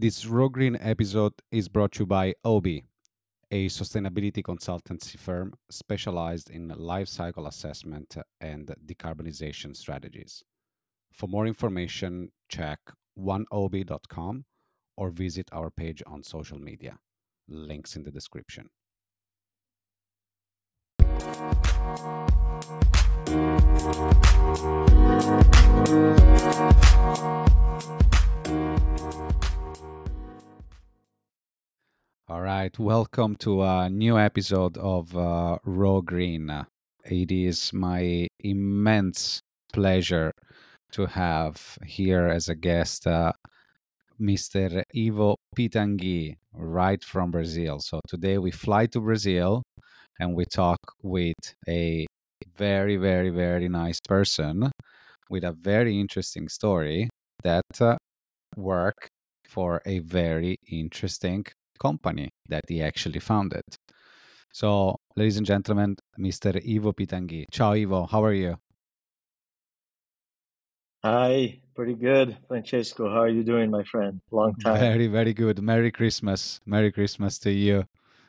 This Raw Green episode is brought to you by OBE, a sustainability consultancy firm specialized in life cycle assessment and decarbonization strategies. For more information, check oneobe.com or visit our page on social media. Links in the description. All right, welcome to a new episode of uh, Raw Green. It is my immense pleasure to have here as a guest uh, Mr. Ivo Pitanguy, right from Brazil. So today we fly to Brazil and we talk with a very, very, very nice person with a very interesting story that uh, work for a very interesting company that he actually founded. So, ladies and gentlemen, Mr. Ivo Pitanguy. Ciao, Ivo. How are you? Hi, pretty good, Francesco. How are you doing, my friend? Long time. Very, very good. Merry Christmas. Merry Christmas to you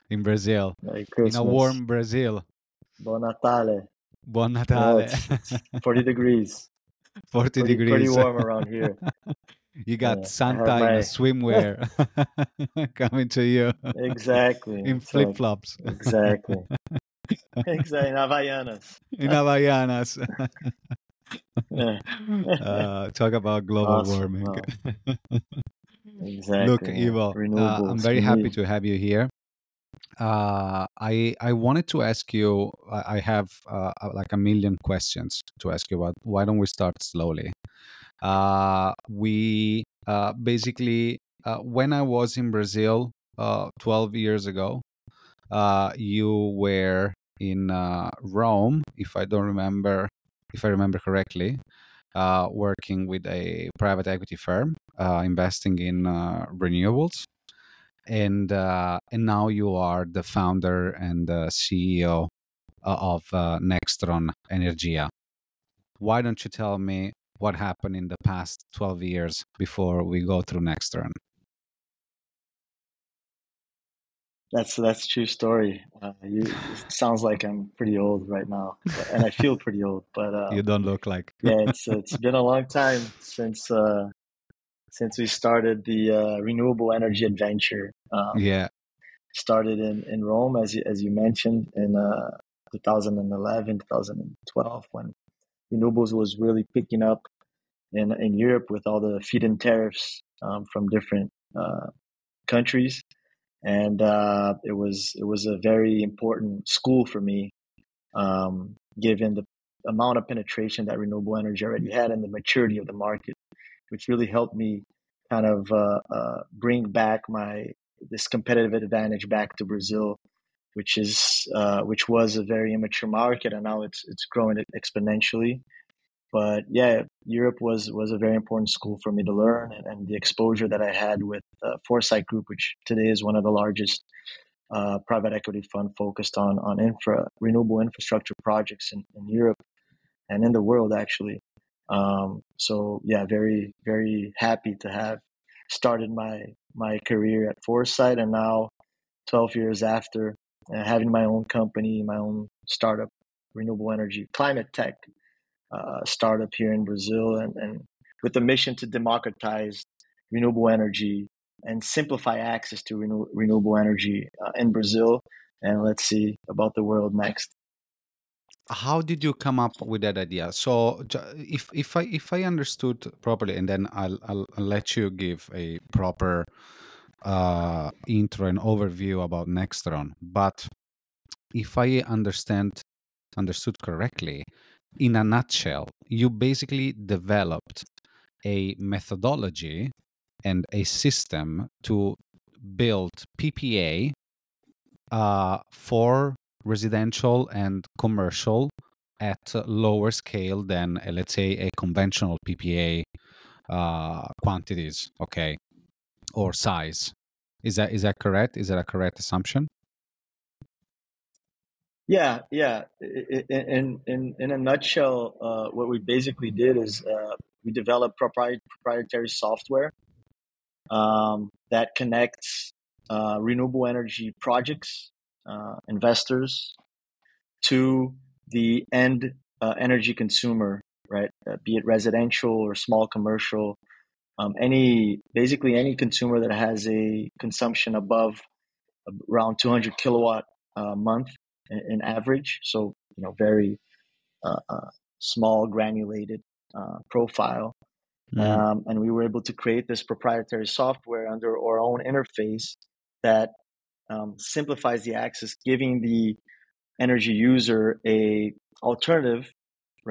in Brazil. Merry Christmas. In a warm Brazil. Buon Natale. Buon Natale. it's, it's 40 degrees. 40 Pretty, degrees. pretty warm around here. you got Yeah, Santa in a swimwear coming to you Exactly. in flip flops Exactly. Exactly. In Havaianas. in Havaianas. Uh, talk about global Awesome. warming. Wow. Exactly. Look. Ivo, uh, I'm very happy to have you here. Uh, I I wanted to ask you. I I have uh, uh, like a million questions to ask you about. Why don't we start slowly? Uh, we uh, basically uh, when I was in Brazil uh, 12 years ago, uh, you were in uh, Rome, if I don't remember, if I remember correctly, uh, working with a private equity firm, uh, investing in uh, renewables, and uh, and now you are the founder and the CEO of Nextron Energia. Why don't you tell me what happened in the past 12 years before we go through Nextron? That's that's true story. Uh, you it sounds like I'm pretty old right now, but- and I feel pretty old. But uh, You don't look like. yeah, it's it's been a long time since uh, since we started the uh, renewable energy adventure. Um, yeah, Started in, in Rome, as you, as you mentioned, in uh, 2011, 2012, when renewables was really picking up in in Europe with all the feed-in tariffs um, from different uh, countries, and uh, it was it was a very important school for me, um, given the amount of penetration that renewable energy already had and the maturity of the market, which really helped me kind of uh, uh, bring back my this competitive advantage back to Brazil, which is uh, which was a very immature market, and now it's it's growing exponentially. But yeah, Europe was was a very important school for me to learn, and, and the exposure that I had with uh, Foresight Group, which today is one of the largest uh, private equity fund focused on on infra renewable infrastructure projects in, in Europe and in the world actually. Um, so yeah, very very happy to have started my my career at Foresight, and now 12 years after uh, having my own company, my own startup, renewable energy climate tech uh, startup here in Brazil, and, and with the mission to democratize renewable energy and simplify access to renew- renewable energy uh, in Brazil. And let's see about the world next. how did you come up with that idea so if if i if i understood properly and then i'll, I'll let you give a proper uh intro and overview about nextron. But if i understand understood correctly in a nutshell you basically developed a methodology and a system to build ppa uh, for residential and commercial at lower scale than uh, let's say a conventional PPA uh, quantities, okay, or size. Is that is that correct? Is that a correct assumption? Yeah, yeah. In in in a nutshell, uh, what we basically did is uh, we developed propri- proprietary software um, that connects uh, renewable energy projects, uh, investors, to the end uh, energy consumer, right? Uh, be it residential or small commercial, um, any basically any consumer that has a consumption above around 200 kilowatt a month in, in average. So you know, very uh, uh, small granulated uh, profile. Mm. Um, and we were able to create this proprietary software under our own interface that um, simplifies the access, giving the energy user a alternative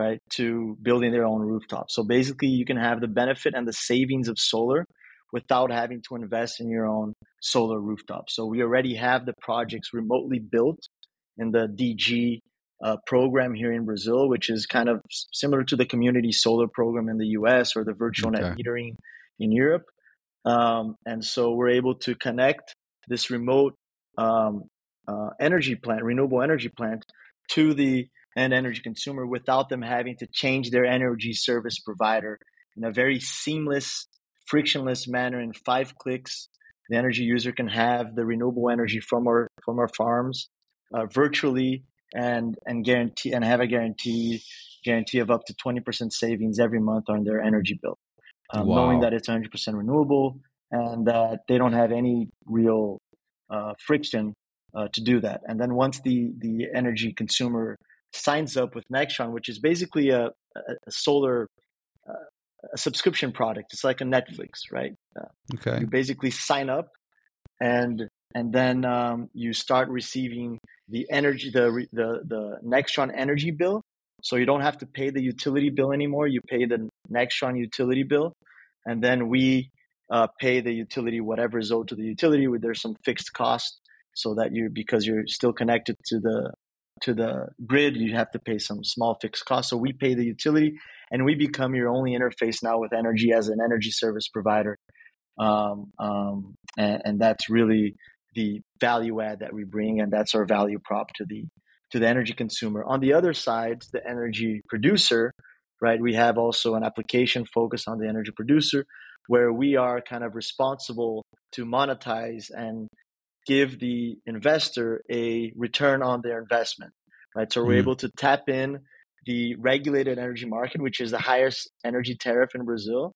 right to building their own rooftop. So basically you can have the benefit and the savings of solar without having to invest in your own solar rooftop. So we already have the projects remotely built in the dg uh, program here in brazil which is kind of similar to the community solar program in the us or the virtual okay. net metering in europe. Um, and so we're able to connect this remote um, uh, energy plant, renewable energy plant, to the end energy consumer without them having to change their energy service provider in a very seamless, frictionless manner. In five clicks, the energy user can have the renewable energy from our from our farms uh, virtually and and guarantee and have a guarantee guarantee of up to 20% savings every month on their energy bill um, wow. knowing that it's 100% renewable and that they don't have any real uh, friction uh, to do that. And then once the the energy consumer signs up with Nextron, which is basically a, a, solar uh, a subscription product, it's like a Netflix, right? Uh, okay. You basically sign up, and and then um, you start receiving the energy the the the Nextron energy bill. So you don't have to pay the utility bill anymore. You pay the Nextron utility bill, and then we uh, pay the utility whatever is owed to the utility. There's some fixed cost so that you because you're still connected to the to the grid you have to pay some small fixed cost so we pay the utility and we become your only interface now with energy as an energy service provider. Um, um, and, and, that's really the value add that we bring and that's our value prop to the to the energy consumer. On the other side the energy producer right we have also an application focused on the energy producer where we are kind of responsible to monetize and give the investor a return on their investment, right? So we're mm able to tap in the regulated energy market, which is the highest energy tariff in Brazil,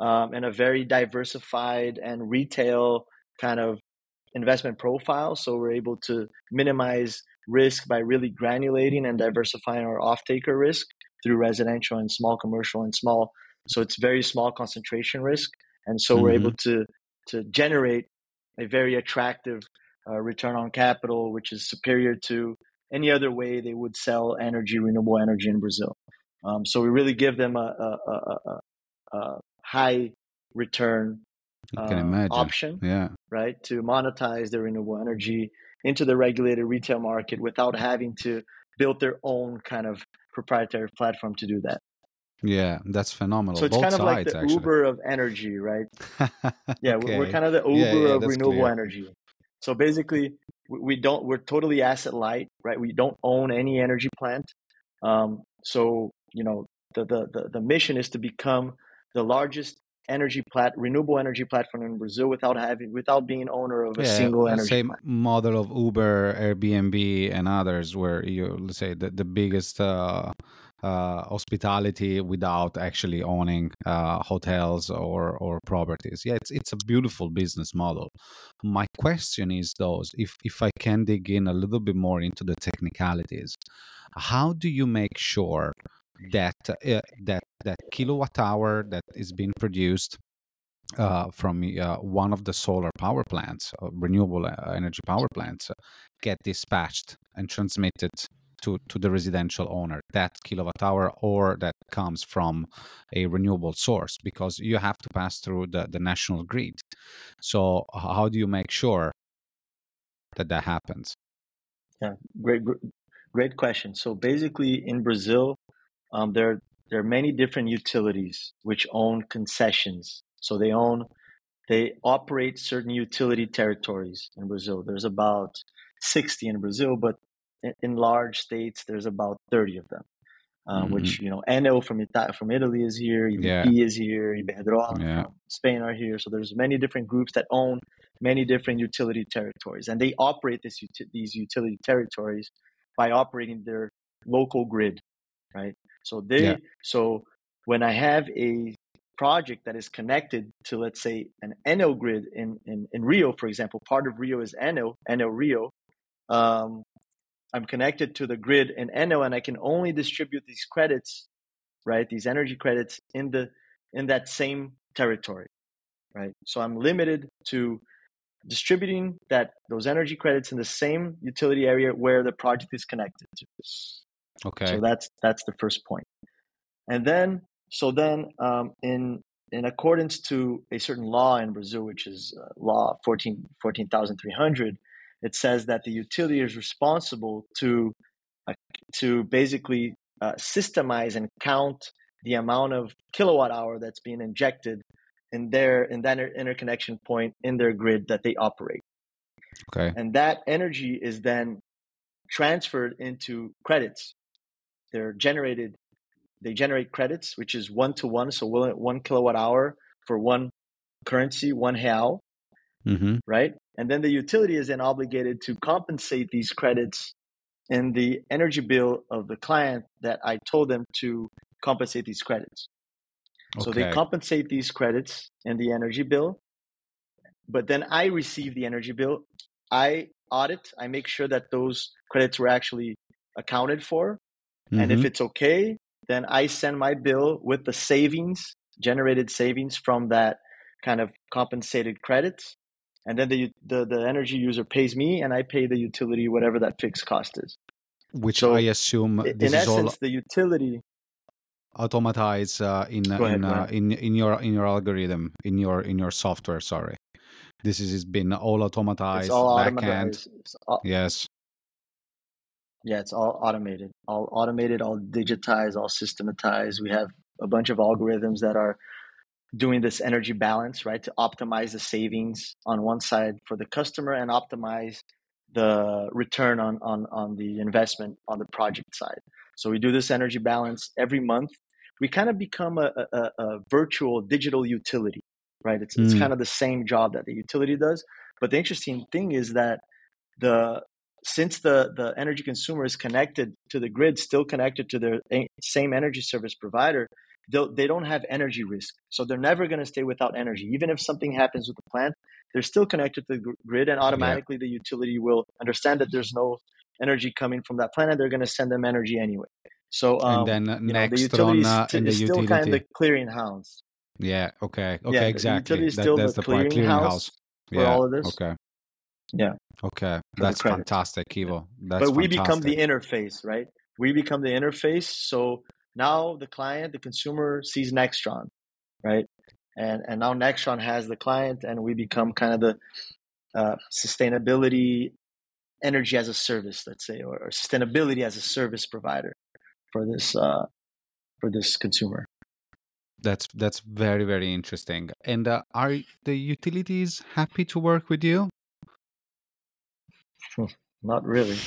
um, and a very diversified and retail kind of investment profile. So we're able to minimize risk by really granulating and diversifying our off-taker risk through residential and small commercial and small. So it's very small concentration risk, and so mm-hmm. we're able to to generate a very attractive uh, return on capital, which is superior to any other way they would sell energy, renewable energy in Brazil. Um, so we really give them a, a, a, a high return uh, option, yeah, right, to monetize their renewable energy into the regulated retail market without having to build their own kind of proprietary platform to do that. Yeah, that's phenomenal. So it's Both kind of like the actually. Uber of energy, right? yeah, okay. we're, kind of the Uber yeah, yeah, of renewable clear. energy. So basically, we don't. We're totally asset light, right? We don't own any energy plant. Um, so you know, the, the the the mission is to become the largest energy plat renewable energy platform in Brazil without having without being owner of a yeah, single energy same plant. model of Uber, Airbnb, and others, where you let's say the the biggest. Uh, uh, hospitality without actually owning uh, hotels or or properties. Yeah, it's it's a beautiful business model. My question is, those if if I can dig in a little bit more into the technicalities, how do you make sure that uh, that that kilowatt hour that is being produced uh, from uh, one of the solar power plants, uh, renewable uh, energy power plants, get dispatched and transmitted to, to the residential owner, that kilowatt hour, or that comes from a renewable source, because you have to pass through the, the national grid. So, how do you make sure that that happens? Yeah, great, great question. So, basically, in Brazil, um, there there are many different utilities which own concessions. So they own they operate certain utility territories in Brazil. There's about 60 in Brazil, but in large states, there's about 30 of them. uh, Mhm. which you know Enel from Ita- from Italy is here, EDP Yeah. is here, Iberdrola Yeah. from Spain are here. So there's many different groups that own many different utility territories, and they operate this these utility territories by operating their local grid, right? So they Yeah. so when I have a project that is connected to let's say an Enel grid in, in, in Rio, for example, part of Rio is Enel, Enel Rio. Um, I'm connected to the grid in Enel and I can only distribute these credits, right? These energy credits in the in that same territory, right? So I'm limited to distributing that those energy credits in the same utility area where the project is connected to. Okay. So that's that's the first point. And then so then um, in in accordance to a certain law in Brazil, which is uh, law 14 14,300, it says that the utility is responsible to uh, to basically uh, systemize and count the amount of kilowatt hour that's being injected in their in that inter- interconnection point in their grid that they operate okay. and that energy is then transferred into credits they're generated they generate credits which is one to one so one kilowatt hour for one currency one real Mm-hmm. right and then the utility is then obligated to compensate these credits in the energy bill of the client that i told them to compensate these credits. So they compensate these credits in the energy bill but then i receive the energy bill. I audit i make sure that those credits were actually accounted for. And if Mhm. it's okay then i send my bill with the savings generated savings from that kind of compensated credits and then the, the the energy user pays me and i pay the utility whatever that fixed cost is Which so I assume this in is all essence the utility automatized uh, in ahead, in, uh, in in your in your algorithm in your in your software. Sorry, this is has been all automatized. it's all backend. automated all, Yes. yeah it's all automated all automated all digitized all systematized we have a bunch of algorithms that are doing this energy balance right to optimize the savings on one side for the customer and optimize the return on on on the investment on the project side. So we do this energy balance every month. We kind of become a, a, a virtual digital utility right? It's, it's Mm. kind of the same job that the utility does. But the interesting thing is that the since the the energy consumer is connected to the grid still connected to their same energy service provider they don't have energy risk so they're never going to stay without energy even if something happens with the plant they're still connected to the grid and automatically the utility will understand that there's no energy coming from that plant and they're going to send them energy anyway so um, and then you know, the next utility on uh, the is still utility. kind of the clearinghouse yeah. Okay. Okay. yeah the exactly. utility is That, still that's the the clearinghouse for Yeah. all of this Okay. yeah Okay. That's fantastic, Ivo. That's but we become the interface, right? We become the interface. So now the client, the consumer sees Nextron, right? And and now Nextron has the client, and we become kind of the uh, sustainability, energy as a service, let's say, or, or sustainability as a service provider for this uh, for this consumer. That's that's very very interesting. And uh, are the utilities happy to work with you? Not really.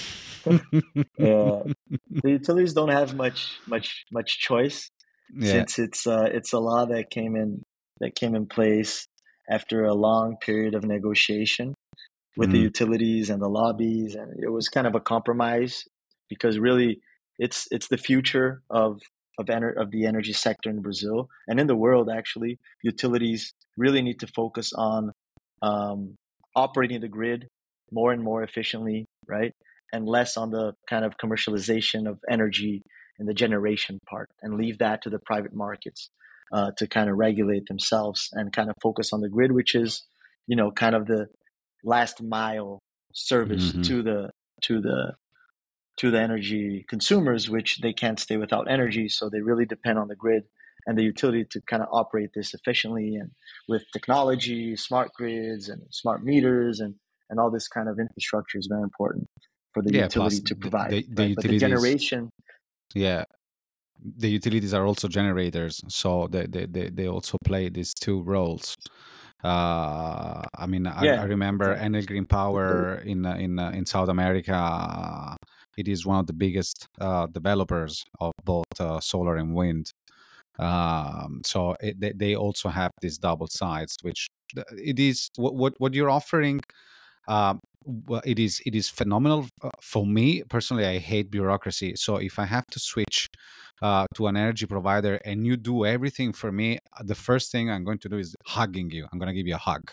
Uh, the utilities don't have much much much choice yeah. since it's uh, it's a law that came in that came in place after a long period of negotiation with the Mm. utilities and the lobbies, and it was kind of a compromise because really it's it's the future of of ener- of the energy sector in Brazil and in the world. Actually, utilities really need to focus on um, operating the grid more and more efficiently, right? And less on the kind of commercialization of energy and the generation part, and leave that to the private markets uh, to kind of regulate themselves and kind of focus on the grid, which is, you know, kind of the last mile service Mhm. to the to the to the energy consumers, which they can't stay without energy, so they really depend on the grid and the utility to kind of operate this efficiently and with technology, smart grids and smart meters and and all this kind of infrastructure is very important for the Yeah, utility to the- provide. the- the right? The utilities- generation, yeah the utilities are also generators so they they, they, they also play these two roles uh i mean i, Yeah, I remember enel green power in uh, in uh, in south america uh, it is one of the biggest uh, developers of both uh, solar and wind. Um, so it, they, they also have these double sides, which it is what what, what you're offering. Well, it is it is phenomenal uh, for me personally. I hate bureaucracy, so if I have to switch uh, to an energy provider and you do everything for me, uh, the first thing I'm going to do is hugging you. I'm going to give you a hug.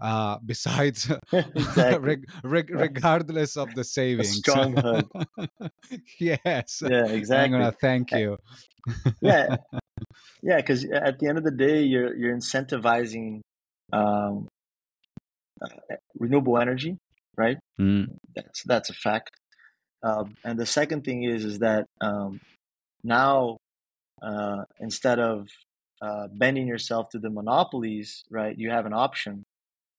Uh, besides, reg- reg- regardless of the savings, strong hug. yes. Yeah, exactly. I'm gonna thank you. yeah, yeah. Because at the end of the day, you're you're incentivizing um, uh, renewable energy, right? Mm. That's that's a fact. Um, and the second thing is is that um, now uh, instead of uh, bending yourself to the monopolies, right, you have an option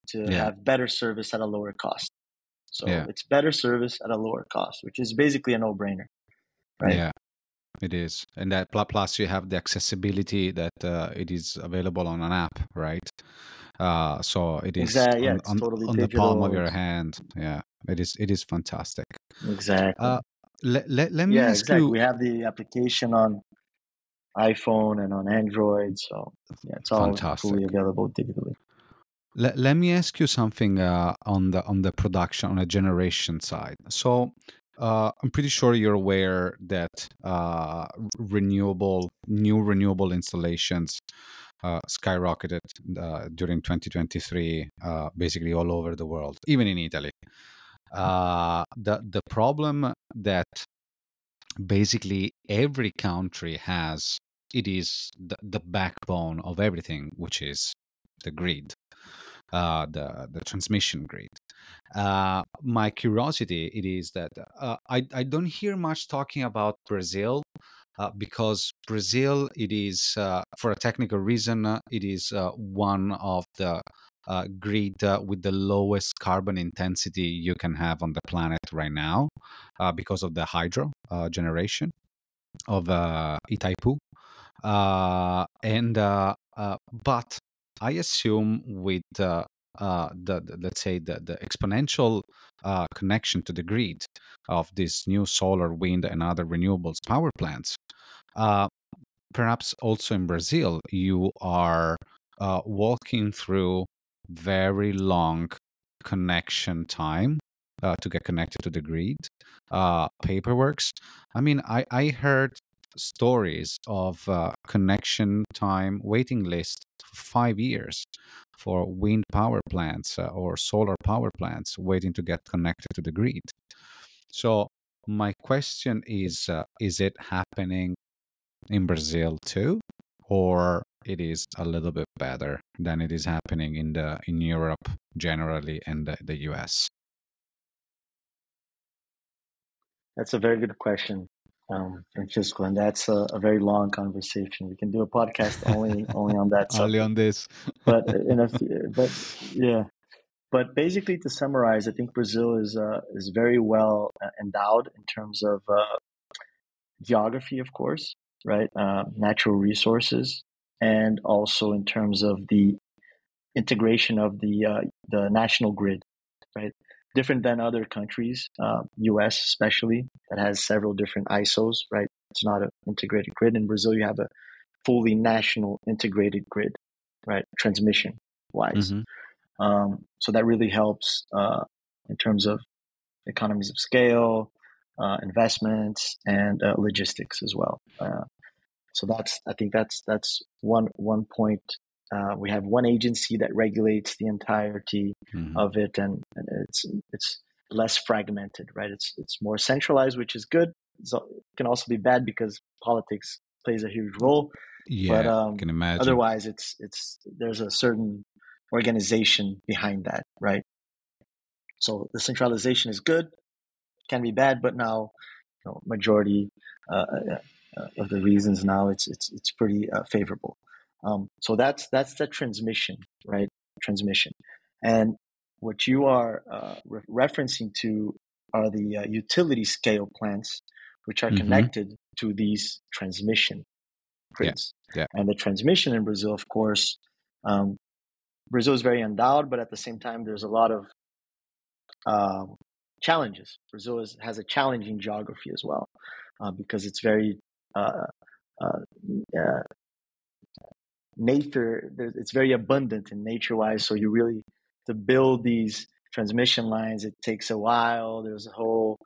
to yeah. have better service at a lower cost. So yeah. it's better service at a lower cost, which is basically a no-brainer, right? Yeah, it is, and that plus you have the accessibility that uh, it is available on an app, right? Uh, so it is exactly, yeah, on, on, totally on the palm of your hand. Yeah, it is. It is fantastic. Exactly. Uh, let, let, let me yeah, ask exactly. you. We have the application on iPhone and on Android, so yeah, it's all fantastic. fully available digitally. Let, let me ask you something uh, on the on the production on the generation side. So uh, I'm pretty sure you're aware that uh, renewable new renewable installations uh, skyrocketed uh, during 2023, uh, basically all over the world, even in Italy. Uh, the the problem that basically every country has it is the, the backbone of everything, which is the grid, uh, the the transmission grid. Uh, my curiosity it is that uh, I I don't hear much talking about Brazil uh, because Brazil, it is uh, for a technical reason, uh, it is one of the grid with the lowest carbon intensity you can have on the planet right now, because of the hydro generation of Itaipu, and but I assume with uh, the, the, let's say the, the exponential uh, connection to the grid of these new solar, wind, and other renewables power plants, uh, perhaps also in Brazil, you are uh, walking through very long connection time uh, to get connected to the grid, uh, paperworks. I mean, I, I heard stories of uh, connection time waiting list for five years for wind power plants uh, or solar power plants waiting to get connected to the grid. So my question is: uh, Is it happening in Brazil too, or it is a little bit better than it is happening in the in Europe generally and the, the US? That's a very good question, um, Francisco, and that's a, a, very long conversation. We can do a podcast only only on that. Subject. Only on this, but uh, in a, but yeah, but basically to summarize, I think Brazil is uh, is very well uh, endowed in terms of uh, geography, of course, right? Uh, natural resources, and also in terms of the integration of the uh, the national grid, right? Different than other countries, uh, U.S. especially, that has several different ISOs, right? It's not an integrated grid. In Brazil, you have a fully national integrated grid, right? Transmission wise. Mm-hmm. Um, so that really helps uh, in terms of economies of scale, uh, investments, and uh, logistics as well. Uh, so that's I think that's that's one one point. Uh, we have one agency that regulates the entirety mm-hmm. of it, and, and, it's it's less fragmented, right? It's it's more centralized, which is good. So it can also be bad because politics plays a huge role. Yeah, but, um, can imagine. Otherwise, it's it's there's a certain organization behind that, right? So the centralization is good, can be bad, but now you know, majority uh, uh uh, of the reasons now it's it's it's pretty uh, favorable. Um, so that's that's the transmission, right? Transmission, and what you are uh, re- referencing to are the uh, utility scale plants, which are mm-hmm. connected to these transmission grids. Yeah. yeah. And the transmission in Brazil, of course, um, Brazil is very endowed, but at the same time, there's a lot of um, challenges. Brazil is, has a challenging geography as well uh, because it's very uh, uh, uh nature. It's very abundant in nature wise. So you really to build these transmission lines. It takes a while. There's a whole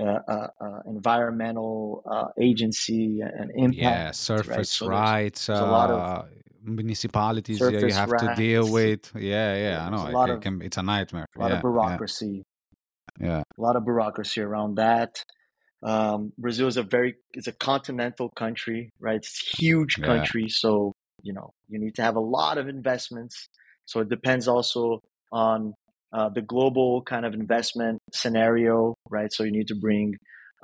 uh, uh, uh, environmental uh, agency and impact. Yeah, surface right? so rights. There's, there's a lot of uh, municipalities yeah, you have rights. to deal with. Yeah, yeah, yeah I know. It, it can, it's a nightmare. A lot yeah, of bureaucracy. Yeah. a lot of bureaucracy around that. Um, Brazil is a very it's a continental country, right? It's a huge country, so you know you need to have a lot of investments. So it depends also on uh, the global kind of investment scenario, right? So you need to bring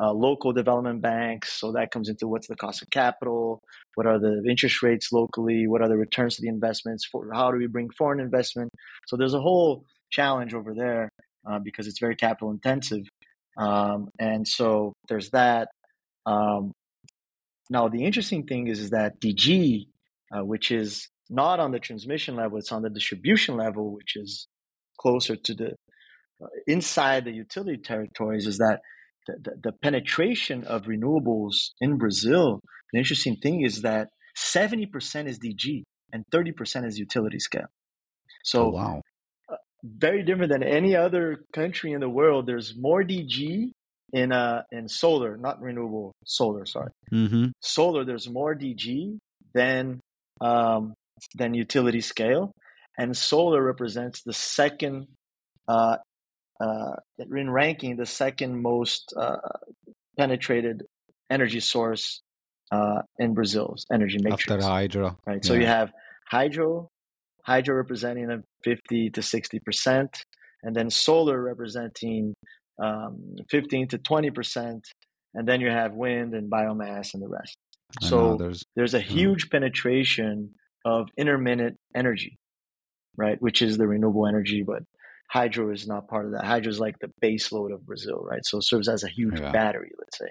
uh, local development banks. So that comes into what's the cost of capital, what are the interest rates locally, what are the returns to the investments, for how do we bring foreign investment. So there's a whole challenge over there uh, because it's very capital intensive, um, and so there's that. Um, now the interesting thing is, is that DG, uh, which is not on the transmission level, it's on the distribution level, which is closer to the uh, inside the utility territories is that the, the, the, penetration of renewables in Brazil, the interesting thing is that 70% is DG and 30% is utility scale. So, oh, wow. Uh, very different than any other country in the world. There's more DG in uh in solar, not renewable solar. Sorry, mm-hmm. solar. There's more DG than um, than utility scale, and solar represents the second uh, uh, in ranking the second most uh, penetrated energy source uh, in Brazil's energy matrix. After hydro, right? So you have hydro, hydro representing a fifty to sixty percent, and then solar representing um, fifteen to twenty percent, and then you have wind and biomass and the rest. So there's, there's a huge penetration of intermittent energy right? Which is the renewable energy, but hydro is not part of that. Hydro is like the base load of Brazil, right? So it serves as a huge yeah. battery, let's say.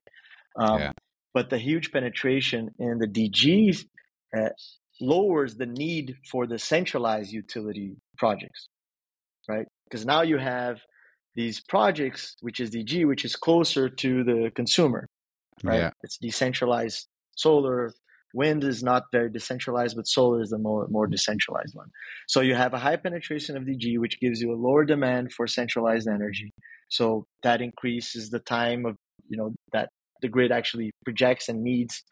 Um, yeah. But the huge penetration in the DGs uh, lowers the need for the centralized utility projects, right? Because now you have these projects, which is DG, which is closer to the consumer, right? Yeah. It's decentralized solar, Wind is not very decentralized, but solar is the more, more decentralized one. So you have a high penetration of DG, which gives you a lower demand for centralized energy. So that increases the time of, you know, that the grid actually projects and needs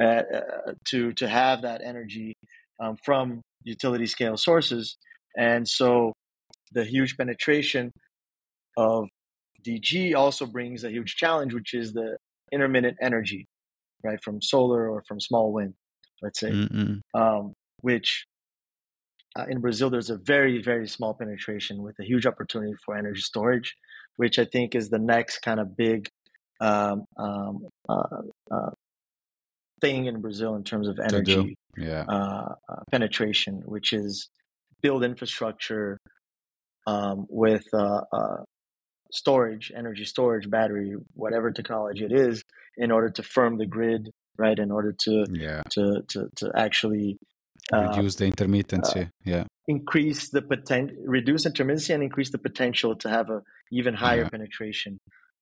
uh, uh, to, to have that energy um, from utility scale sources. And so the huge penetration of DG also brings a huge challenge, which is the intermittent energy right, from solar or from small wind, let's say, um, which uh, in Brazil there's a very very small penetration with a huge opportunity for energy storage, which I think is the next kind of big um, um, uh, uh, thing in Brazil in terms of energy yeah. Uh, uh, penetration, which is build infrastructure um, with uh, storage, energy storage, battery, whatever technology it is, in order to firm the grid, right? In order to yeah. to to to actually uh, reduce the intermittency, uh, yeah, increase the potential, reduce intermittency, and increase the potential to have a even higher yeah. penetration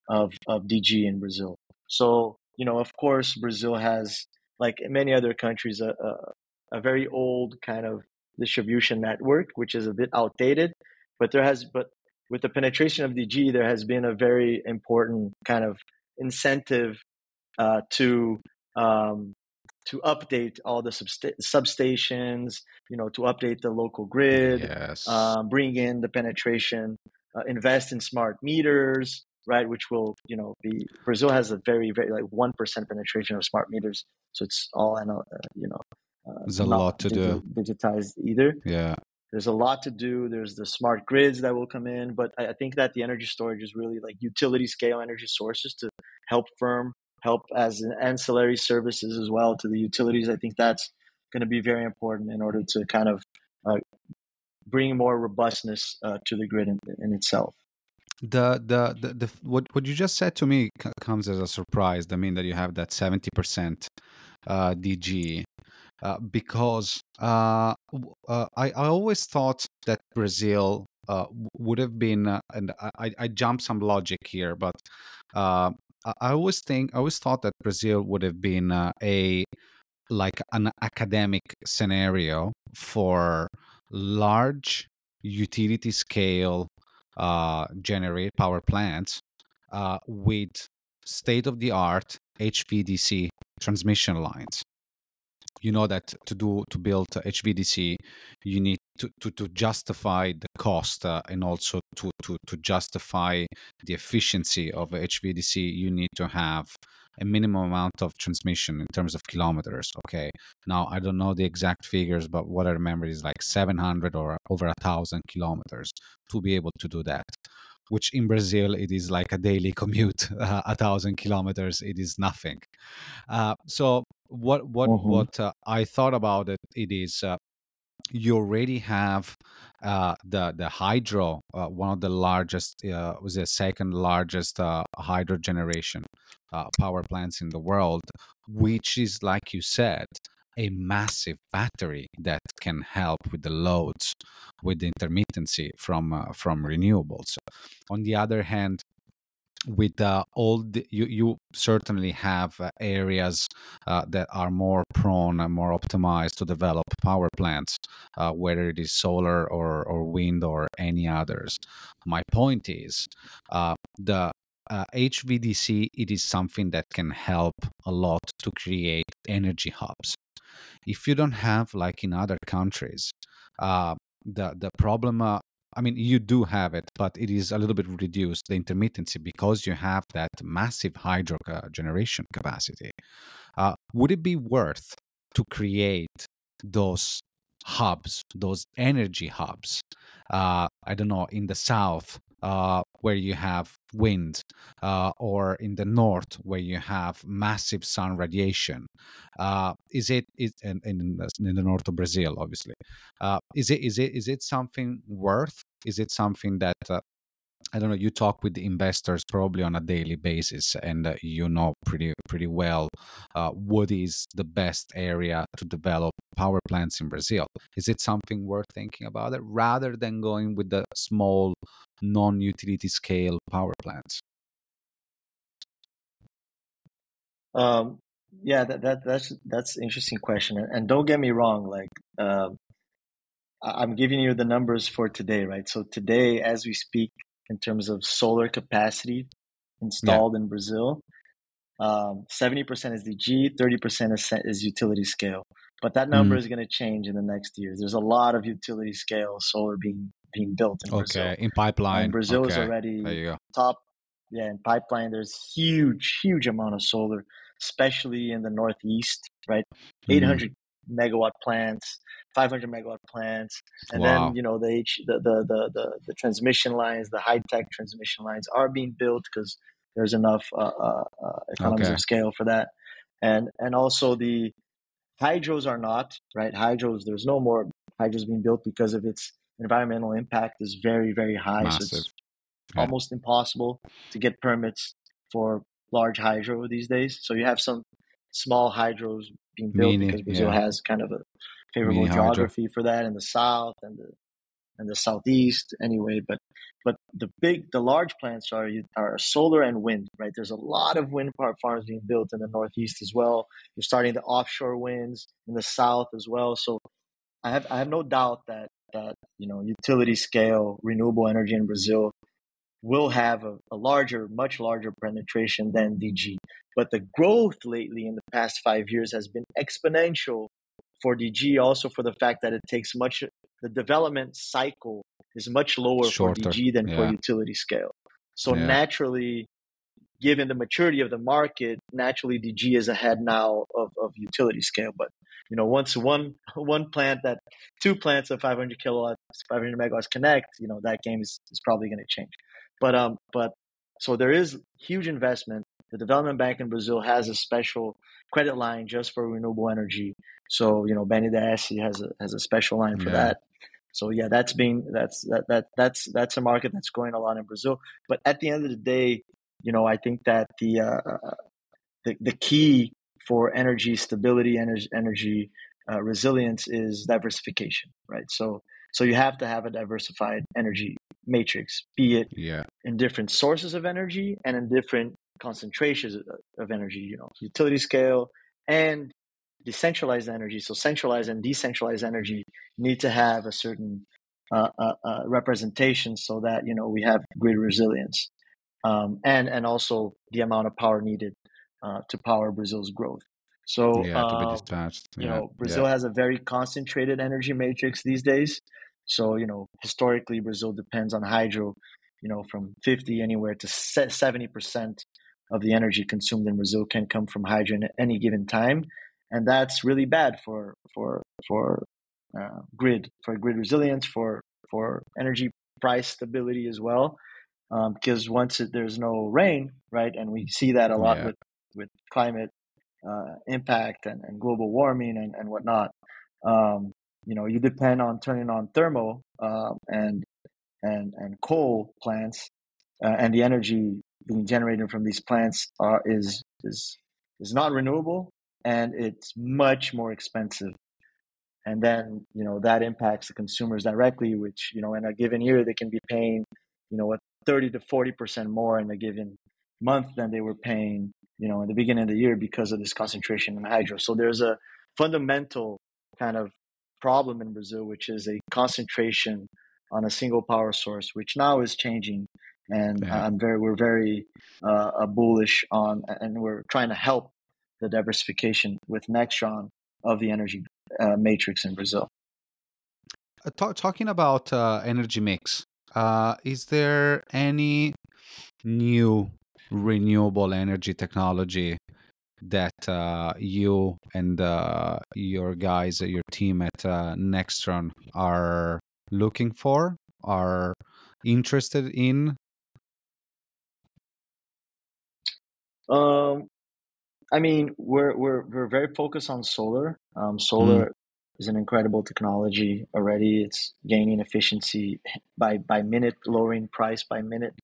of of DG in Brazil. So you know, of course, Brazil has like many other countries a, a, a very old kind of distribution network, which is a bit outdated. But there has, but with the penetration of DG, there has been a very important kind of incentive uh, to um, to update all the substations, you know, to update the local grid, yes. um, bring in the penetration, uh, invest in smart meters, right? Which will, you know, be Brazil has a very, very like one percent penetration of smart meters, so it's all, uh, you know, uh, there's a lot to do digitized either. Yeah, there's a lot to do. There's the smart grids that will come in, but I think that the energy storage is really like utility scale energy sources to help firm, help as an ancillary services as well to the utilities. I think that's going to be very important in order to kind of uh, bring more robustness uh, to the grid in, in itself the, the the the what what you just said to me comes as a surprise. I mean that you have that seventy percent uh, DG uh, because uh, uh, I, I always thought that Brazil uh, would have been, uh, and I, I jump some logic here, but uh, I always think, I always thought that Brazil would have been uh, a like an academic scenario for large utility scale uh, generate power plants uh, with state of the art HVDC transmission lines. You know that to do to build HVDC, you need to, to, to justify the cost uh, and also to, to, to justify the efficiency of HVDC, you need to have a minimum amount of transmission in terms of kilometers. Okay. Now, I don't know the exact figures, but what I remember is like 700 or over a thousand kilometers to be able to do that. Which in Brazil it is like a daily commute, uh, a thousand kilometers. It is nothing. Uh, so what what mm-hmm. what uh, I thought about it, it is uh, you already have uh, the the hydro, uh, one of the largest, uh, was the second largest uh, hydro generation uh, power plants in the world, which is like you said, a massive battery that can help with the loads, with the intermittency from uh, from renewables. On the other hand, with uh, all the, you you certainly have uh, areas uh, that are more prone and more optimized to develop power plants uh, whether it is solar or or wind or any others. My point is uh, the HVDC uh, it is something that can help a lot to create energy hubs. If you don't have like in other countries the the problem I mean, you do have it, but it is a little bit reduced, the intermittency, because you have that massive hydro uh, generation capacity. Uh, would it be worth to create those hubs, those energy hubs? Uh, I don't know, in the south, uh, where you have wind, uh, or in the north where you have massive sun radiation. Uh, is it is in, in, in, the north of Brazil, obviously? Uh, is it is it is it something worth? Is it something that uh, I don't know. You talk with investors probably on a daily basis, and uh, you know pretty pretty well uh, what is the best area to develop power plants in Brazil. Is it something worth thinking about it rather than going with the small, non-utility scale power plants? Um, yeah, that, that that's that's interesting question, and, don't get me wrong. Like, um, I'm giving you the numbers for today, right? So today, as we speak, in terms of solar capacity installed yeah. in Brazil. Um, 70% is DG, 30% is, is utility scale. But that number mm. is going to change in the next years. There's a lot of utility scale solar being being built in okay. Brazil. Okay, in pipeline. And Brazil okay. is already top. Yeah, in pipeline, there's huge, huge amount of solar, especially in the Northeast, right? Mm. 800 megawatt plants, 500 megawatt plants, and wow. then you know the, the, the, the the transmission lines, the high tech transmission lines are being built because there's enough uh, uh, uh, economies okay. of scale for that, and and also the hydros are not right. Hydros, there's no more hydros being built because of its environmental impact is very very high. Massive. So it's yeah. almost impossible to get permits for large hydro these days. So you have some small hydros being built Mini, because Brazil yeah. has kind of a favorable geography hydro. for that in the south and the and the southeast anyway. But but the big the large plants are are solar and wind, right? There's a lot of wind power farms being built in the northeast as well. You're starting the offshore winds in the south as well. So I have I have no doubt that that you know utility scale renewable energy in Brazil will have a, a, larger, much larger penetration than DG. But the growth lately in the past five years has been exponential for DG, also for the fact that it takes much, the development cycle is much lower Shorter. for DG than yeah. for utility scale. So yeah. naturally, given the maturity of the market, naturally DG is ahead now of, of utility scale. But you know, once one one plant that two plants of 500 kilowatts, 500 megawatts connect, you know, that game is, is probably going to change. But um, but so there is huge investment. The development bank in Brazil has a special credit line just for renewable energy. So you know, BNDES has a has a special line for yeah. that. So yeah, that's being that's that that that's that's a market that's growing a lot in Brazil. But at the end of the day, you know, I think that the uh, the the key for energy stability, energy energy uh, resilience is diversification, right? So So you have to have a diversified energy matrix, be it yeah. in different sources of energy and in different concentrations of energy, you know, utility scale and decentralized energy. So centralized and decentralized energy need to have a certain uh, uh, uh, representation so that, you know, we have grid resilience um, and, and also the amount of power needed uh, to power Brazil's growth. So, yeah, to be um, dispatched. you Yeah, know, Brazil yeah, has a very concentrated energy matrix these days. So, you know, historically, Brazil depends on hydro, you know, from 50 anywhere to 70% of the energy consumed in Brazil can come from hydrogen at any given time. And that's really bad for, for, for uh, grid, for grid resilience, for, for energy price stability as well. Um, because once it, there's no rain, right, and we see that a lot yeah, with, with climate uh, impact and, and global warming and, and whatnot. Um, you know, you depend on turning on thermal uh, and and and coal plants, uh, and the energy being generated from these plants are, is is is not renewable, and it's much more expensive. And then you know that impacts the consumers directly, which you know in a given year they can be paying, you know, what thirty to forty percent more in a given month than they were paying you know, in the beginning of the year because of this concentration in hydro. So there's a fundamental kind of problem in Brazil, which is a concentration on a single power source, which now is changing. And yeah. I'm very, we're very uh, bullish on, and we're trying to help the diversification with Nextron of the energy uh, matrix in Brazil. Uh, talk, talking about uh, energy mix, uh, is there any new renewable energy technology that uh, you and uh, your guys, your team at uh, Nextron are looking for, are interested in? Um, I mean, we're we're we're very focused on solar. Um, solar mm. is an incredible technology already. It's gaining efficiency by by minute, lowering price by minute.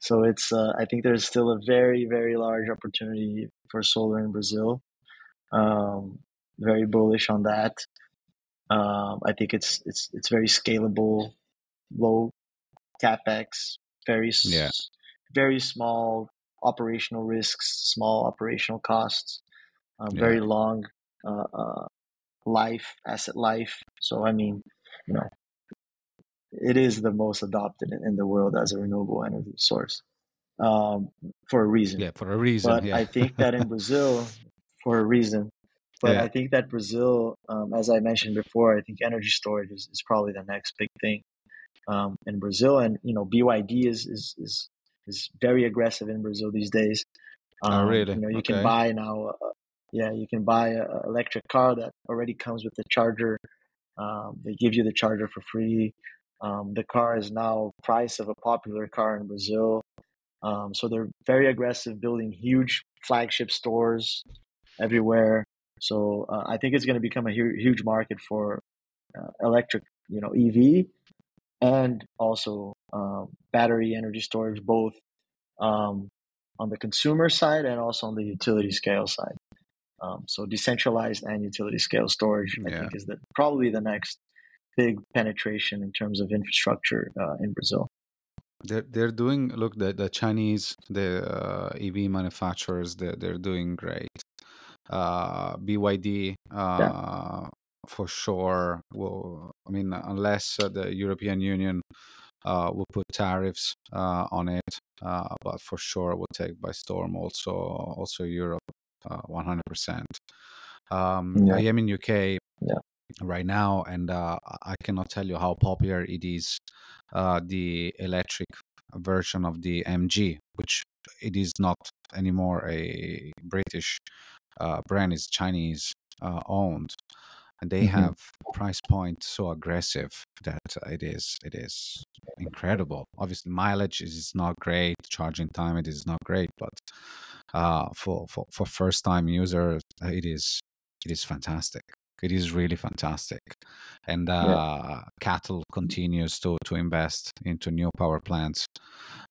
So it's uh, I think there's still a very very large opportunity for solar in Brazil. Um, very bullish on that. Um, I think it's it's it's very scalable, low capex, very yeah. very small operational risks, small operational costs, um, yeah. very long uh, uh, life, asset life. So I mean, you know, it is the most adopted in, the world as a renewable energy source um, for a reason. Yeah, for a reason. But yeah. I think that in Brazil, for a reason. But yeah. I think that Brazil, um, as I mentioned before, I think energy storage is, is probably the next big thing um, in Brazil. And you know, BYD is is is, is very aggressive in Brazil these days. oh, um, really? You know, you okay. can buy now. Uh, yeah, you can buy an electric car that already comes with the charger. Um, they give you the charger for free. Um, the car is now price of a popular car in Brazil. Um, so they're very aggressive, building huge flagship stores everywhere. So uh, I think it's going to become a hu- huge market for uh, electric, you know, EV, and also um, battery energy storage, both um, on the consumer side and also on the utility scale side. Um, so decentralized and utility scale storage, I think, is the, probably the next big penetration in terms of infrastructure uh, in Brazil. They're they're doing look the the Chinese the uh, EV manufacturers they're they're doing great. Uh, BYD uh, yeah. For sure. Well, I mean unless uh, the European Union uh, will put tariffs uh, on it, uh, but for sure will take by storm also also Europe, uh, one hundred percent. Um, I am in UK yeah. right now, and uh, I cannot tell you how popular it is. Uh, the electric version of the MG, which it is not anymore a British uh, brand; is Chinese uh, owned, and they mm-hmm. have price point so aggressive that it is it is incredible. Obviously, mileage is not great, charging time it is not great, but uh, for for for first time users, it is it is fantastic. It is really fantastic, and uh, yeah. CATL continues to to invest into new power plants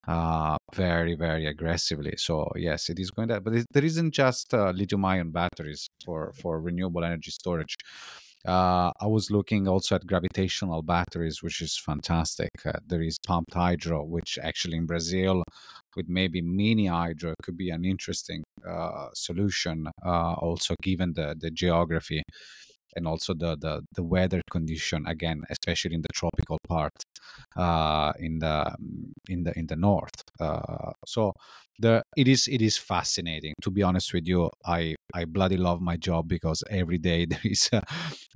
uh, very very aggressively. So yes, it is going to. But it, there isn't just uh, lithium ion batteries for for renewable energy storage. Uh, I was looking also at gravitational batteries, which is fantastic. Uh, there is pumped hydro, which actually in Brazil, with maybe mini hydro, could be an interesting uh, solution. Uh, also, given the the geography and also the, the, the weather condition again, especially in the tropical part uh, in the in the in the north. Uh, so the it is it is fascinating. To be honest with you, I I bloody love my job because every day there is a,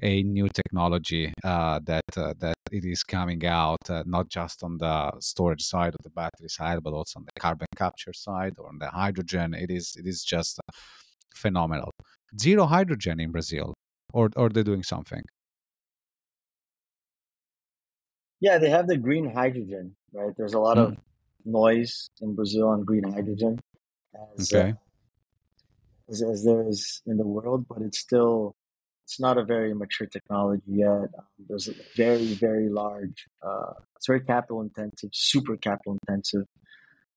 a new technology uh, that uh, that it is coming out, uh, not just on the storage side of the battery side, but also on the carbon capture side or on the hydrogen. It is it is just phenomenal. Zero hydrogen in Brazil or or they're doing something. Yeah they have the green hydrogen right? There's a lot mm. of noise in brazil on green hydrogen as, okay. Uh, as, as, there is in the world but it's still it's not a very mature technology yet. Um, there's a very very large uh, it's very capital intensive super capital intensive.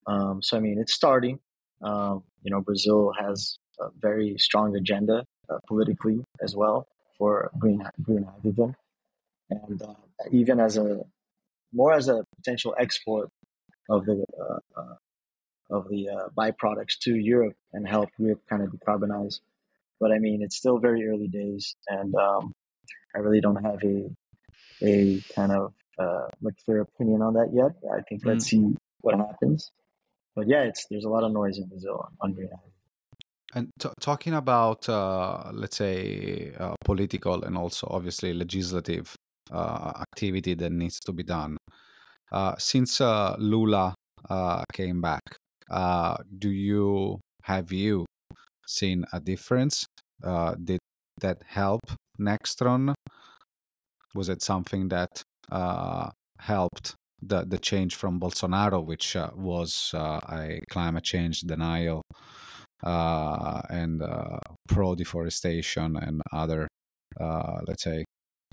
Um, so i mean it's starting. Um, you know brazil has a very strong agenda uh, politically as well for green green hydrogen, and uh, even as a more as a potential export of the uh, uh, of the uh, byproducts to Europe and help Europe kind of decarbonize. But I mean, it's still very early days, and um, I really don't have a a kind of uh, much clear opinion on that yet. I think mm. let's see what happens. But yeah, it's there's a lot of noise in Brazil on, on green hydrogen. And t- talking about, uh, let's say, uh, political and also obviously legislative uh, activity that needs to be done, uh, since uh, Lula uh, came back, do you have you seen a difference? did that help Nextron? Was it something that helped the the change from Bolsonaro, which was a climate change denial? Uh, and uh, pro deforestation and other, uh, let's say,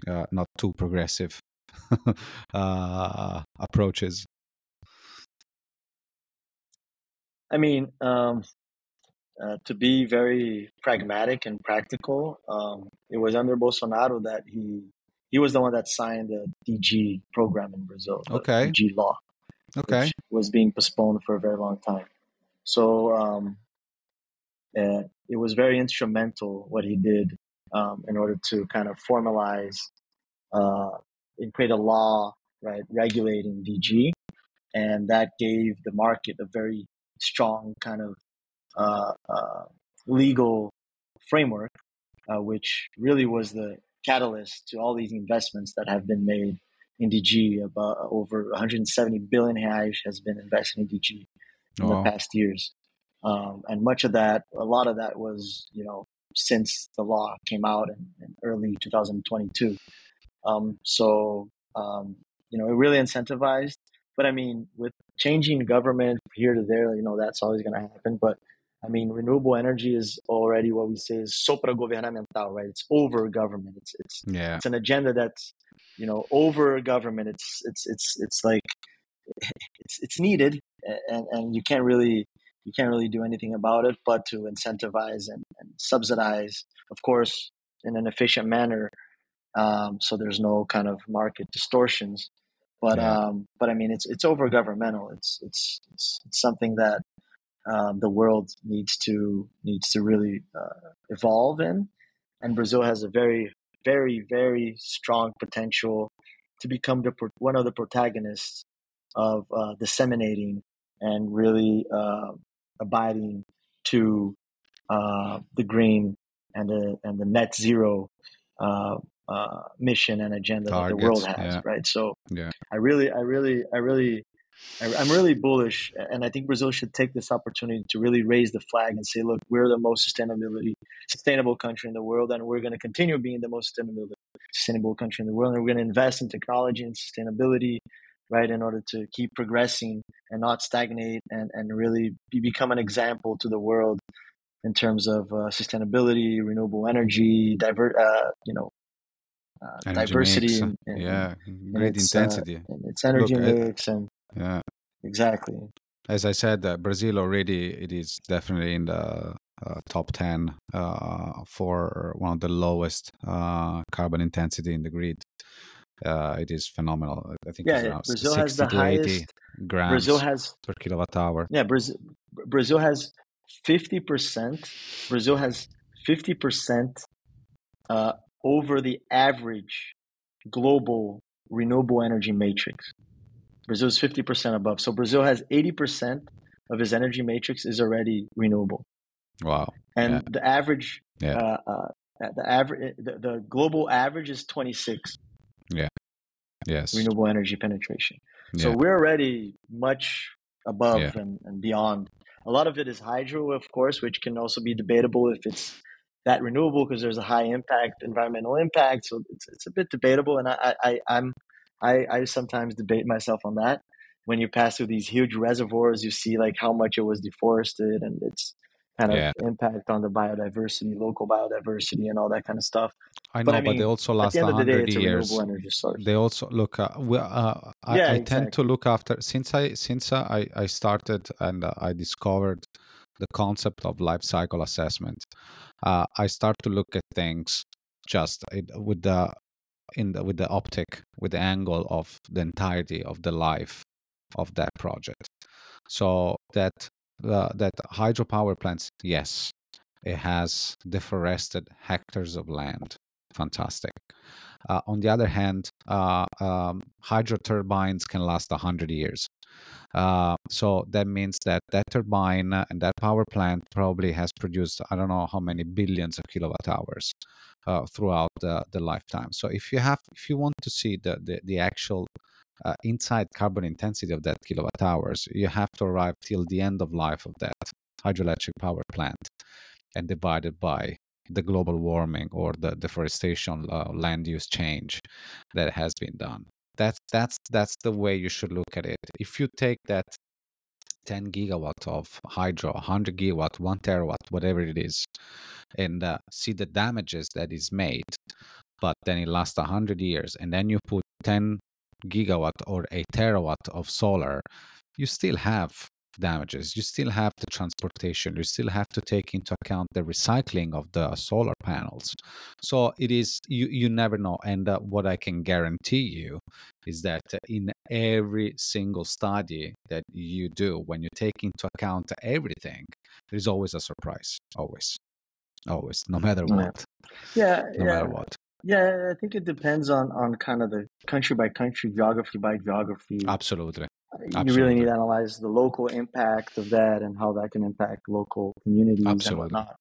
uh, not too progressive uh, approaches. I mean, um, uh, to be very pragmatic and practical, um, it was under Bolsonaro that he he was the one that signed the DG program in Brazil, okay. DG law, okay, was being postponed for a very long time. So um, and it was very instrumental what he did um, in order to kind of formalize uh, and create a law, right, regulating DG, and that gave the market a very strong kind of uh, uh, legal framework, uh, which really was the catalyst to all these investments that have been made in DG. About over 170 billion reais has been invested in DG in wow. the past years. Um, and much of that, a lot of that was, you know, since the law came out in, in early 2022. Um, so, um, you know, it really incentivized. But I mean, with changing government here to there, you know, that's always going to happen. But I mean, renewable energy is already what we say is sopra governamental, right? It's over government. It's it's yeah. it's an agenda that's you know over government. It's it's it's it's like it's it's needed, and and you can't really you can't really do anything about it but to incentivize and, and subsidize, of course, in an efficient manner, um, so there's no kind of market distortions. But yeah. um, but I mean, it's it's over governmental. It's it's it's, it's something that um, the world needs to needs to really uh, evolve in, and Brazil has a very very very strong potential to become the one of the protagonists of uh, disseminating and really uh, abiding to uh, the green and the and the net zero uh, uh, mission and agenda Targets, that the world has, yeah. right? So yeah. I really, I really, I really, I, am really bullish, and I think Brazil should take this opportunity to really raise the flag and say, look, we're the most sustainability sustainable country in the world, and we're going to continue being the most sustainable sustainable country in the world, and we're going to invest in technology and sustainability right in order to keep progressing and not stagnate and, and really be, become an example to the world in terms of uh, sustainability renewable energy diver uh, you know uh, diversity and, yeah great its, uh, intensity. its energy Look, mix and yeah. Exactly. As i said uh, brazil already it is definitely in the uh, top 10 uh, for one of the lowest uh, carbon intensity in the grid. Uh, it is phenomenal. I think yeah, it's Brazil 60 has the to highest. 80 grams Brazil has per kilowatt hour. yeah Brazil Brazil has fifty percent. Brazil has fifty percent uh, over the average global renewable energy matrix. Brazil is fifty percent above. So Brazil has eighty percent of his energy matrix is already renewable, Wow. and Yeah. the average. Yeah. Uh, uh, the average, the, the global average is 26 Yes. renewable energy penetration. So Yeah. we're already much above Yeah. and, and beyond. A lot of it is hydro, of course, which can also be debatable if it's that renewable because there's a high impact, environmental impact. So it's, it's a bit debatable, and I, I, I I'm I, I sometimes debate myself on that. When you pass through these huge reservoirs, you see like how much it was deforested and its kind of Yeah. impact on the biodiversity, local biodiversity, and all that kind of stuff. I but know, I but they also last the end of the day, 100 years. they also look uh, we, uh, I, Yeah, I tend to look after since i since i i started and uh, i discovered the concept of life cycle assessment uh, i start to look at things just with the in the, with the optic with the angle of the entirety of the life of that project so that uh, that hydropower plants yes it has deforested hectares of land fantastic uh, on the other hand, uh, um, hydro turbines can last 100 years. Uh, so that means that that turbine and that power plant probably has produced, I don't know how many billions of kilowatt hours uh, throughout the, the lifetime. So if you have, if you want to see the, the, the actual uh, inside carbon intensity of that kilowatt hours, you have to arrive till the end of life of that hydroelectric power plant and divide it by the global warming or the deforestation uh, land use change that has been done. That's that's that's the way you should look at it. If you take that 10 gigawatt of hydro 100 gigawatt 1 terawatt whatever it is and uh, see the damages that is made but then it lasts 100 years and then you put 10 gigawatt or a terawatt of solar you still have damages. You still have the transportation. You still have to take into account the recycling of the solar panels. So it is you you never know. And uh, what i can guarantee you is that in every single study that you do when you take into account everything there's always a surprise. Always. Always. No matter what. Yeah, no yeah. matter what Yeah, I think it depends on on kind of the country by country, geography by geography. absolutely You really need to analyze the local impact of that and how that can impact local communities and absolutely whatnot.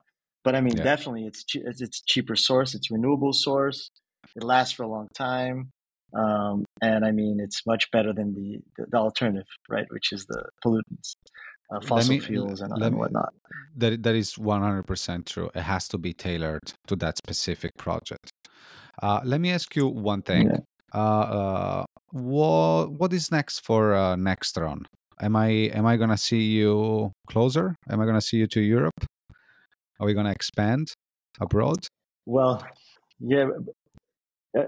But I mean, yeah definitely, it's it's cheaper source. It's renewable source. It lasts for a long time, um, and I mean, it's much better than the the, the alternative, right? Which is the pollutants, uh, fossil me fuels, and, and me whatnot. that that is 100% true it has to be tailored to that specific project uh, let me ask you one thing Yeah. uh, uh, what what is next for uh, Nextron? Am I am I gonna see you closer? Am I gonna see you to Europe? Are we gonna expand abroad? Well, yeah,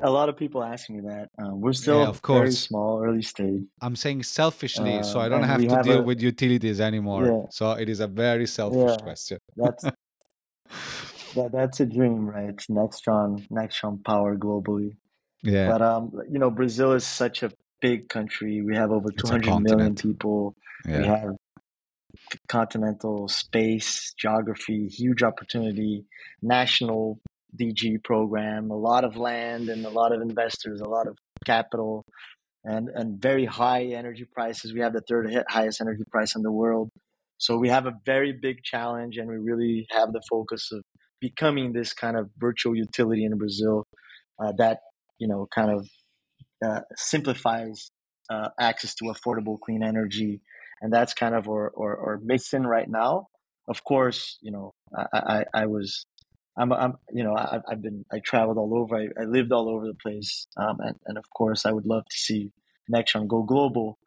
a lot of people ask me that. Um, we're Yeah, still of very course. small, early stage, I'm saying selfishly, so um, I don't have to have deal a with utilities anymore. yeah, So it is a very selfish yeah. question. That's that that's a dream, right? Nextron, Nextron power globally. Yeah, But um, you know, Brazil is such a big country. We have over it's 200 million people. We have continental space, geography, huge opportunity, national DG program, a lot of land and a lot of investors, a lot of capital, and and very high energy prices. We have the third highest energy price in the world. So we have a very big challenge, and we really have the focus of becoming this kind of virtual utility in Brazil uh, that you know kind of uh, simplifies uh, access to affordable clean energy, and that's kind of our, our, our mission right now. Of course, you know, I, I, I was, I'm, I'm, you know, I, I've been, I traveled all over, I, I lived all over the place, um, and, and of course, I would love to see Nextron go global,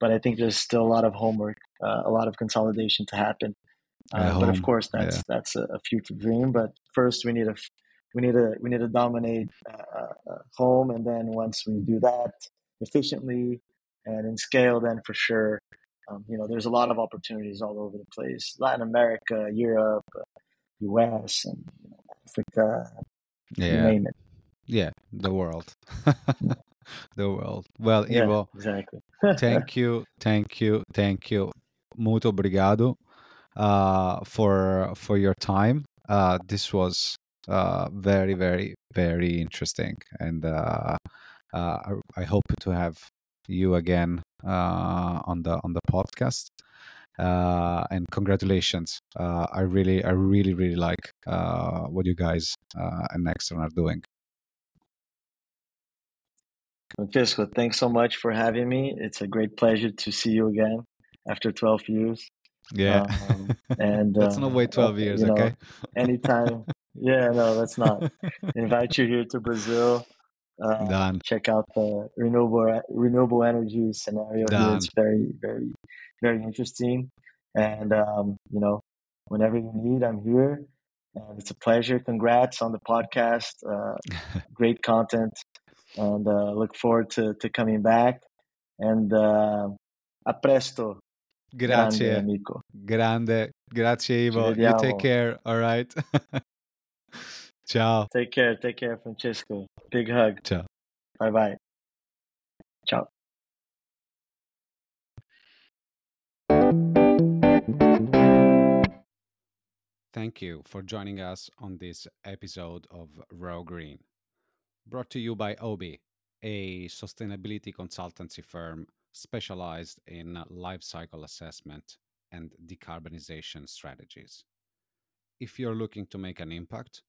but I think there's still a lot of homework, uh, a lot of consolidation to happen. Uh, but of course, Yeah, that's that's a, a future dream. But first, we need to we need to we need to dominate uh, uh, uh, home, and then once we do that efficiently and in scale, then for sure, um, you know, there's a lot of opportunities all over the place. Latin America, Europe, U.S. and you know, Africa, you Yeah. name it. Yeah. The world. the world. Well, Yeah, Ivo, exactly. thank you, thank you, thank you. Muito obrigado uh, for for your time. Uh, this was uh, very, very, very interesting, and uh, uh, I, hope to have you again uh, on the on the podcast. Uh, and congratulations! Uh, I really, I really, really like uh, what you guys uh, and Nextron are doing. Francisco, thanks so much for having me. It's a great pleasure to see you again after 12 years. Yeah, Um, and let's uh, not wait twelve uh, years, you know, okay? anytime. Yeah, no, let's not. Invite you here to Brazil. Uh, Done. check out the renewable renewable energy scenario here. Done. It's very, very, very interesting. And um, you know, whenever you need, I'm here. And it's a pleasure. Congrats on the podcast. Uh, great content, and uh, look forward to, to coming back. And uh, a presto, grande Grazie. amico. Grande. Grazie, Ivo. You take care. All right. Ciao. Take care. Take care, Francesco. Big hug. Ciao. Bye bye. Ciao. Thank you for joining us on this episode of Raw Green, brought to you by OBE, a sustainability consultancy firm specialized in life cycle assessment and decarbonization strategies. If you're looking to make an impact,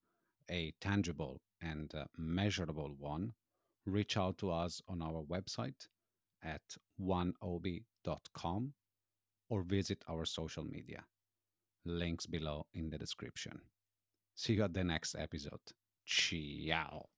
a tangible and uh, measurable one, reach out to us on our website at oneobe.com or visit our social media. Links below in the description. See you at the next episode. Ciao.